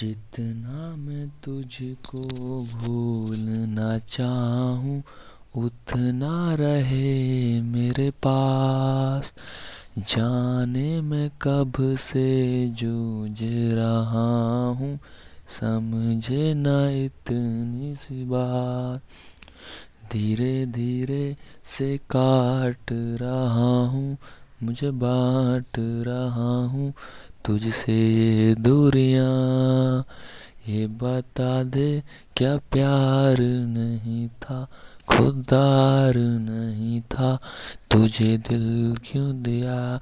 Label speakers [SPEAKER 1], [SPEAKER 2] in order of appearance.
[SPEAKER 1] जितना मैं तुझको भूलना चाहूँ, उतना रहे मेरे पास। जाने मैं कब से जूझ रहा हूँ, समझे न इतनी सी बात। धीरे धीरे से काट रहा हूँ, मुझे बांट रहा हूँ तुझसे ये दूरियाँ, ये बता दे क्या प्यार नहीं था खुदार नहीं था, तुझे दिल क्यों दिया?